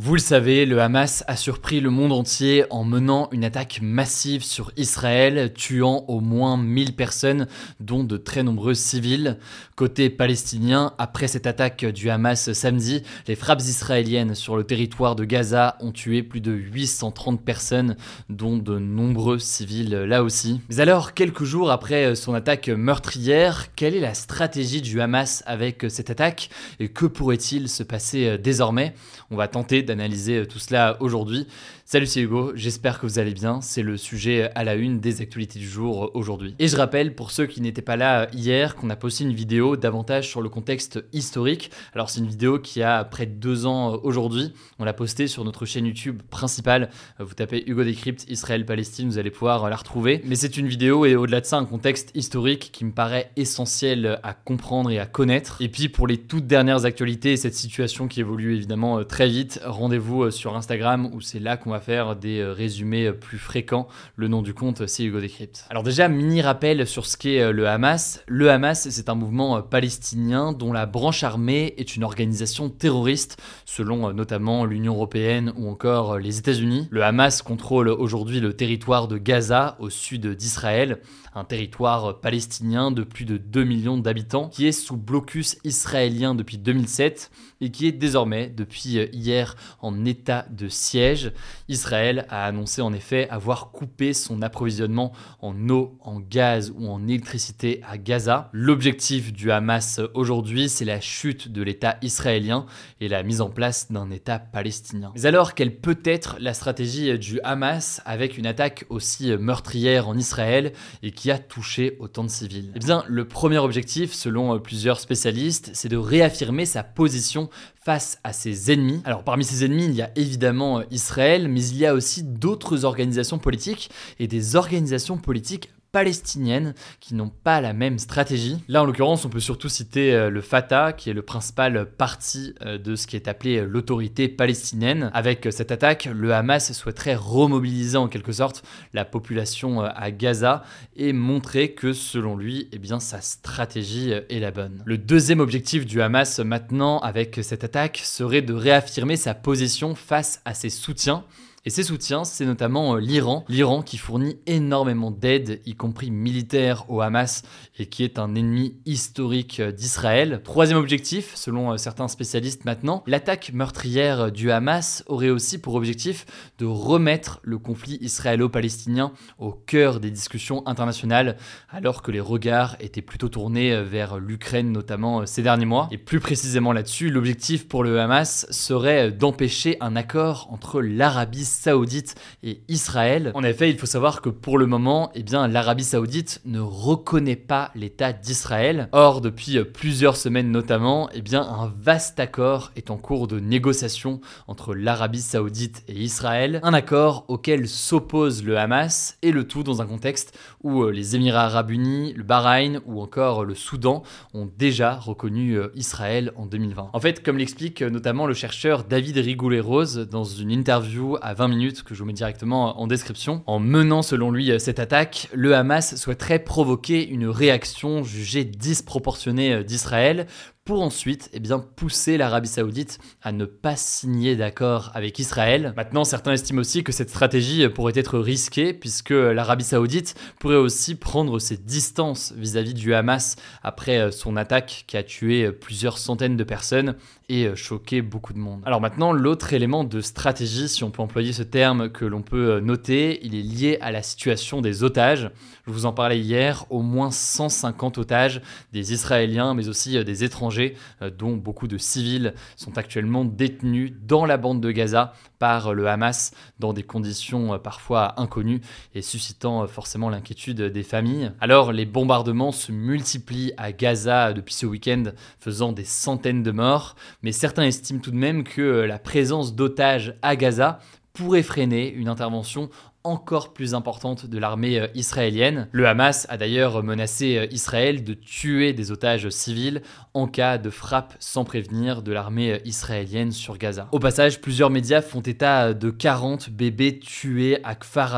Vous le savez, le Hamas a surpris le monde entier en menant une attaque massive sur Israël, tuant au moins 1000 personnes, dont de très nombreux civils. Côté palestinien, après cette attaque du Hamas samedi, les frappes israéliennes sur le territoire de Gaza ont tué plus de 830 personnes, dont de nombreux civils là aussi. Mais alors, quelques jours après son attaque meurtrière, quelle est la stratégie du Hamas avec cette attaque? Et que pourrait-il se passer désormais? On va tenter d'analyser euh, tout cela aujourd'hui. Salut, c'est Hugo, j'espère que vous allez bien. C'est le sujet à la une des actualités du jour euh, aujourd'hui. Et je rappelle, pour ceux qui n'étaient pas là euh, hier, qu'on a posté une vidéo davantage sur le contexte historique. Alors, c'est une vidéo qui a près de deux ans aujourd'hui. On l'a postée sur notre chaîne YouTube principale. Vous tapez Hugo Décrypte Israël-Palestine, vous allez pouvoir la retrouver. Mais c'est une vidéo et au-delà de ça, un contexte historique qui me paraît essentiel à comprendre et à connaître. Et puis, pour les toutes dernières actualités et cette situation qui évolue évidemment très vite, rendez-vous euh, sur Instagram où c'est là qu'on va faire des euh, résumés euh, plus fréquents. Le nom du compte, c'est Hugo Decrypt. Alors déjà, mini rappel sur ce qu'est le Hamas. Le Hamas, c'est un mouvement palestinien dont la branche armée est une organisation terroriste, selon notamment l'Union européenne ou encore les États-Unis. Le Hamas contrôle aujourd'hui le territoire de Gaza, au sud d'Israël, un territoire palestinien de plus de 2 millions d'habitants, qui est sous blocus israélien depuis 2007 et qui est désormais, depuis hier, en état de siège. Israël a annoncé en effet avoir coupé son approvisionnement en eau, en gaz ou en électricité à Gaza. L'objectif du Hamas aujourd'hui, c'est la chute de l'État israélien et la mise en place d'un État palestinien. Mais alors, quelle peut être la stratégie du Hamas avec une attaque aussi meurtrière en Israël et qui a touché autant de civils Eh bien, le premier objectif, selon plusieurs spécialistes, c'est de réaffirmer sa position face à ses ennemis. Alors parmi ses ennemis, il y a évidemment Israël, mais il y a aussi d'autres organisations politiques et des organisations politiques palestiniennes qui n'ont pas la même stratégie. Là, en l'occurrence, on peut surtout citer euh, le Fatah, qui est le principal parti euh, de ce qui est appelé euh, l'autorité palestinienne. Avec cette attaque, le Hamas souhaiterait remobiliser en quelque sorte la population à Gaza et montrer que, selon lui, eh sa stratégie est la bonne. Le deuxième objectif du Hamas maintenant, avec cette attaque, serait de réaffirmer sa position face à ses soutiens et ses soutiens, c'est notamment euh, l'Iran. L'Iran qui fournit énormément d'aide, y compris militaire, au Hamas et qui est un ennemi historique euh, d'Israël. Troisième objectif, selon euh, certains spécialistes maintenant, l'attaque meurtrière du Hamas aurait aussi pour objectif de remettre le conflit israélo-palestinien au cœur des discussions internationales, alors que les regards étaient plutôt tournés vers l'Ukraine notamment ces derniers mois. Et plus précisément là-dessus, l'objectif pour le Hamas serait d'empêcher un accord entre l'Arabie saoudite et Israël. En effet, il faut savoir que pour le moment, eh l'Arabie saoudite ne reconnaît pas l'État d'Israël. Or, depuis plusieurs semaines notamment, eh un vaste accord est en cours de négociation entre l'Arabie saoudite et Israël. Un accord auquel s'oppose le Hamas et le tout dans un contexte où euh, les Émirats arabes unis, le Bahreïn ou encore le Soudan ont déjà reconnu euh, Israël en 2020. En fait, comme l'explique euh, notamment le chercheur David Rigoulet-Rose dans une interview à 20 minutes que je vous mets directement en description. En menant selon lui cette attaque, le Hamas souhaiterait provoquer une réaction jugée disproportionnée euh, d'Israël pour ensuite eh bien, pousser l'Arabie saoudite à ne pas signer d'accord avec Israël. Maintenant, certains estiment aussi que cette stratégie pourrait être risquée puisque l'Arabie saoudite pourrait aussi prendre ses distances vis-à-vis du Hamas après euh, son attaque qui a tué euh, plusieurs centaines de personnes et euh, choqué beaucoup de monde. Alors maintenant, l'autre élément de stratégie, si on peut employer ce terme que l'on peut noter, il est lié à la situation des otages. Je vous en parlais hier, au moins 150 otages, des Israéliens mais aussi des étrangers chargés, dont beaucoup de civils sont actuellement détenus dans la bande de Gaza par le Hamas dans des conditions parfois inconnues et suscitant forcément l'inquiétude des familles. Alors les bombardements se multiplient à Gaza depuis ce week-end, faisant des centaines de morts, mais certains estiment tout de même que la présence d'otages à Gaza pourrait freiner une intervention encore plus importante de l'armée euh, israélienne. Le Hamas a d'ailleurs menacé euh, Israël de tuer des otages civils en cas de frappe sans prévenir de l'armée euh, israélienne sur Gaza. Au passage, plusieurs médias font état de 40 bébés tués à Kfar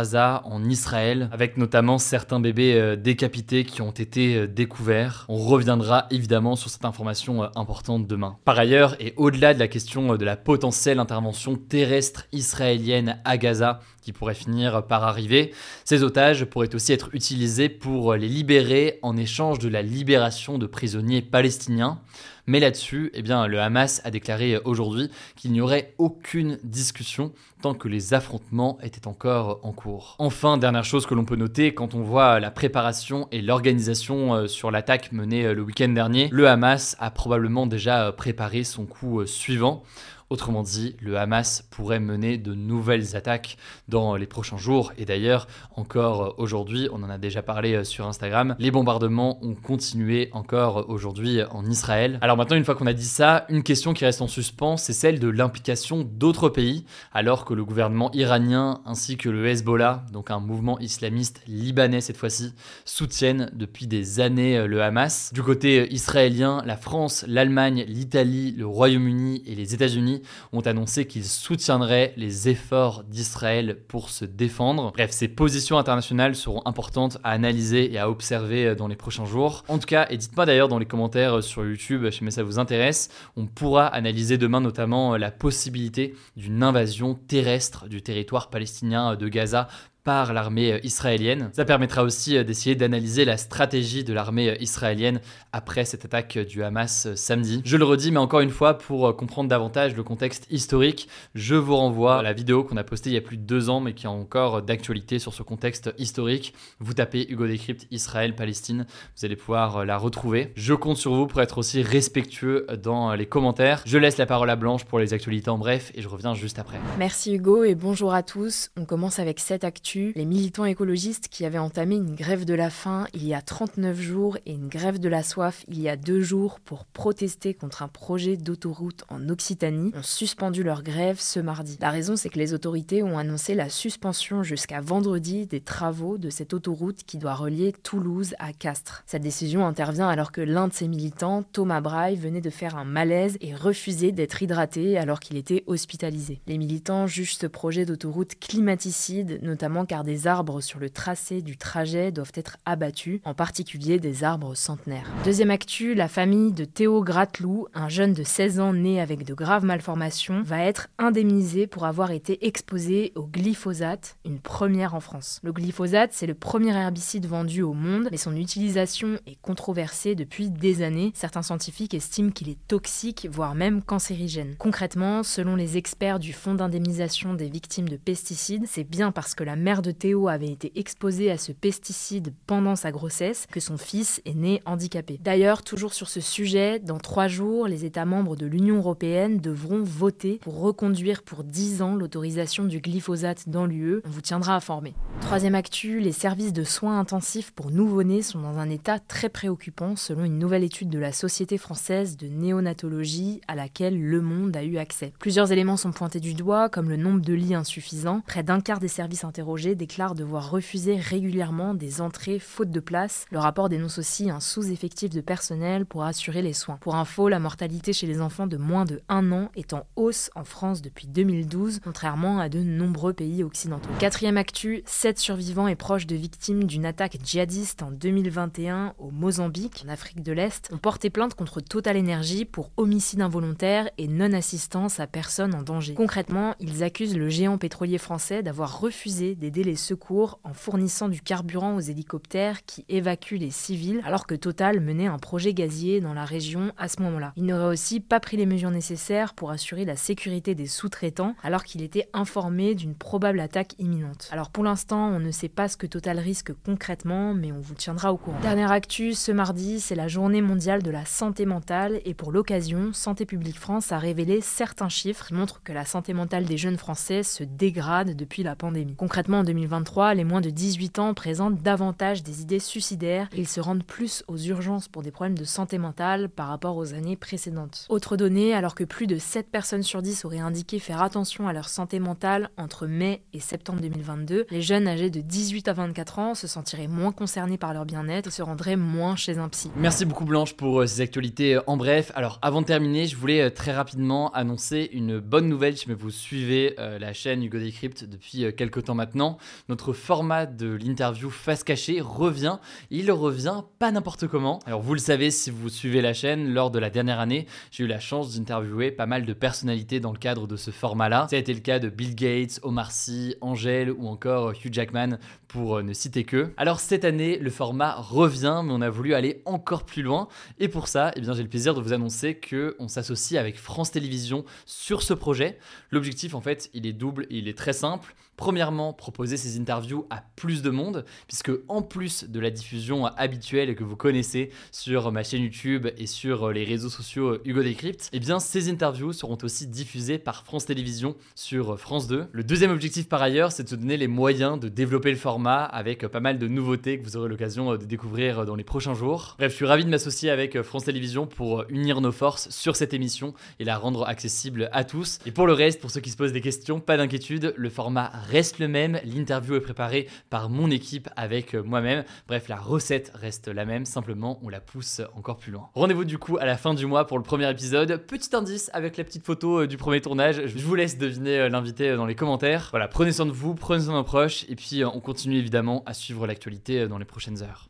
en Israël, avec notamment certains bébés décapités qui ont été découverts. On reviendra évidemment sur cette information importante demain. Par ailleurs, et au-delà de la question de la potentielle intervention terrestre israélienne à Gaza, qui pourrait finir par arriver. Ces otages pourraient aussi être utilisés pour les libérer en échange de la libération de prisonniers palestiniens. Mais là-dessus, eh bien, le Hamas a déclaré aujourd'hui qu'il n'y aurait aucune discussion tant que les affrontements étaient encore en cours. Enfin, dernière chose que l'on peut noter, quand on voit la préparation et l'organisation euh, sur l'attaque menée euh, le week-end dernier, le Hamas a probablement déjà euh, préparé son coup suivant. Autrement dit, le Hamas pourrait mener de nouvelles attaques dans les prochains jours. Et d'ailleurs, encore aujourd'hui, on en a déjà parlé euh, sur Instagram, les bombardements ont continué encore aujourd'hui en Israël. Alors maintenant, une fois qu'on a dit ça, une question qui reste en suspens, c'est celle de l'implication d'autres pays, alors que le gouvernement iranien ainsi que le Hezbollah, donc un mouvement islamiste libanais cette fois-ci, soutiennent depuis des années euh, le Hamas. Du côté euh, israélien, la France, l'Allemagne, l'Italie, le Royaume-Uni et les États-Unis ont annoncé qu'ils soutiendraient les efforts d'Israël pour se défendre. Bref, ces positions internationales seront importantes à analyser et à observer dans les prochains jours. En tout cas, et dites-moi d'ailleurs dans les commentaires sur YouTube, si ça vous intéresse, on pourra analyser demain notamment la possibilité d'une invasion terrestre du territoire palestinien de Gaza par l'armée euh, israélienne. Ça permettra aussi euh, d'essayer d'analyser la stratégie de l'armée euh, israélienne après cette attaque du Hamas samedi. Je le redis, mais encore une fois, pour comprendre davantage le contexte historique, je vous renvoie à la vidéo qu'on a postée il y a plus de deux ans, mais qui est encore d'actualité sur ce contexte historique. Vous tapez Hugo Décrypte Israël-Palestine, vous allez pouvoir la retrouver. Je compte sur vous pour être aussi respectueux dans les commentaires. Je laisse la parole à Blanche pour les actualités en bref et je reviens juste après. Merci Hugo et bonjour à tous. On commence avec cette actu les militants écologistes qui avaient entamé une grève de la faim il y a 39 jours et une grève de la soif il y a deux jours pour protester contre un projet d'autoroute en Occitanie ont suspendu leur grève ce mardi. La raison, c'est que les autorités ont annoncé la suspension jusqu'à vendredi des travaux de cette autoroute qui doit relier Toulouse à Castres. Cette décision intervient alors que l'un de ces militants, Thomas Braille, venait de faire un malaise et refusait d'être hydraté alors qu'il était hospitalisé. Les militants jugent ce projet d'autoroute climaticide, notamment car des arbres sur le tracé du trajet doivent être abattus, en particulier des arbres centenaires. Deuxième actu, la famille de Théo Gratelou, un jeune de 16 ans né avec de graves malformations, va être indemnisé pour avoir été exposé au glyphosate, une première en France. Le glyphosate, c'est le premier herbicide vendu au monde, mais son utilisation est controversée depuis des années. Certains scientifiques estiment qu'il est toxique, voire même cancérigène. Concrètement, selon les experts du Fonds d'indemnisation des victimes de pesticides, c'est bien parce que la mère de Théo avait été exposée à ce pesticide pendant sa grossesse que son fils est né handicapé. D'ailleurs, toujours sur ce sujet, dans trois jours, les États membres de l'Union européenne devront voter pour reconduire pour 10 ans l'autorisation du glyphosate dans l'UE. On vous tiendra informé. Troisième actu, les services de soins intensifs pour nouveau-nés sont dans un état très préoccupant selon une nouvelle étude de la Société française de néonatologie à laquelle Le Monde a eu accès. Plusieurs éléments sont pointés du doigt, comme le nombre de lits insuffisants. Près d'un quart des services interrogés déclare devoir refuser régulièrement des entrées faute de place. Le rapport dénonce aussi un sous-effectif de personnel pour assurer les soins. Pour info, la mortalité chez les enfants de moins de 1 an est en hausse en France depuis 2012, contrairement à de nombreux pays occidentaux. Quatrième actu, 7 survivants et proches de victimes d'une attaque djihadiste en 2021 au Mozambique, en Afrique de l'Est, ont porté plainte contre Total Energy pour homicide involontaire et non-assistance à personne en danger. Concrètement, ils accusent le géant pétrolier français d'avoir refusé des d'aider les secours en fournissant du carburant aux hélicoptères qui évacuent les civils, alors que Total menait un projet gazier dans la région à ce moment-là. Il n'aurait aussi pas pris les mesures nécessaires pour assurer la sécurité des sous-traitants, alors qu'il était informé d'une probable attaque imminente. Alors pour l'instant, on ne sait pas ce que Total risque concrètement, mais on vous tiendra au courant. Dernière actu, ce mardi, c'est la journée mondiale de la santé mentale, et pour l'occasion, Santé publique France a révélé certains chiffres qui montrent que la santé mentale des jeunes Français se dégrade depuis la pandémie. Concrètement, en 2023, les moins de 18 ans présentent davantage des idées suicidaires et ils se rendent plus aux urgences pour des problèmes de santé mentale par rapport aux années précédentes. Autre donnée, alors que plus de 7 personnes sur 10 auraient indiqué faire attention à leur santé mentale entre mai et septembre 2022, les jeunes âgés de 18 à 24 ans se sentiraient moins concernés par leur bien-être et se rendraient moins chez un psy. Merci beaucoup Blanche pour euh, ces actualités en bref. Alors avant de terminer, je voulais euh, très rapidement annoncer une bonne nouvelle si vous suivez euh, la chaîne Hugo Decrypt depuis quelques temps maintenant. Notre format de l'interview face cachée revient. Il revient pas n'importe comment. Alors vous le savez si vous suivez la chaîne, lors de la dernière année, j'ai eu la chance d'interviewer pas mal de personnalités dans le cadre de ce format-là. Ça a été le cas de Bill Gates, Omar Sy, Angèle ou encore Hugh Jackman pour euh, ne citer que. Alors cette année, le format revient, mais on a voulu aller encore plus loin. Et pour ça, eh j'ai le plaisir de vous annoncer que on s'associe avec France Télévisions sur ce projet. L'objectif, en fait, il est double et il est très simple. Premièrement, proposer ces interviews à plus de monde, puisque en plus de la diffusion habituelle que vous connaissez sur ma chaîne YouTube et sur les réseaux sociaux Hugo Decrypt, eh bien ces interviews seront aussi diffusées par France Télévisions sur France 2. Le deuxième objectif par ailleurs, c'est de se donner les moyens de développer le format avec pas mal de nouveautés que vous aurez l'occasion de découvrir dans les prochains jours. Bref, je suis ravi de m'associer avec France Télévisions pour unir nos forces sur cette émission et la rendre accessible à tous. Et pour le reste, pour ceux qui se posent des questions, pas d'inquiétude, le format reste le même, l'interview est préparée par mon équipe avec euh, moi-même. Bref, la recette reste la même, simplement on la pousse encore plus loin. Rendez-vous du coup à la fin du mois pour le premier épisode. Petit indice avec la petite photo euh, du premier tournage, je vous laisse deviner euh, l'invité dans les commentaires. Voilà, prenez soin de vous, prenez soin de vos proches et puis on continue évidemment à suivre l'actualité dans les prochaines heures.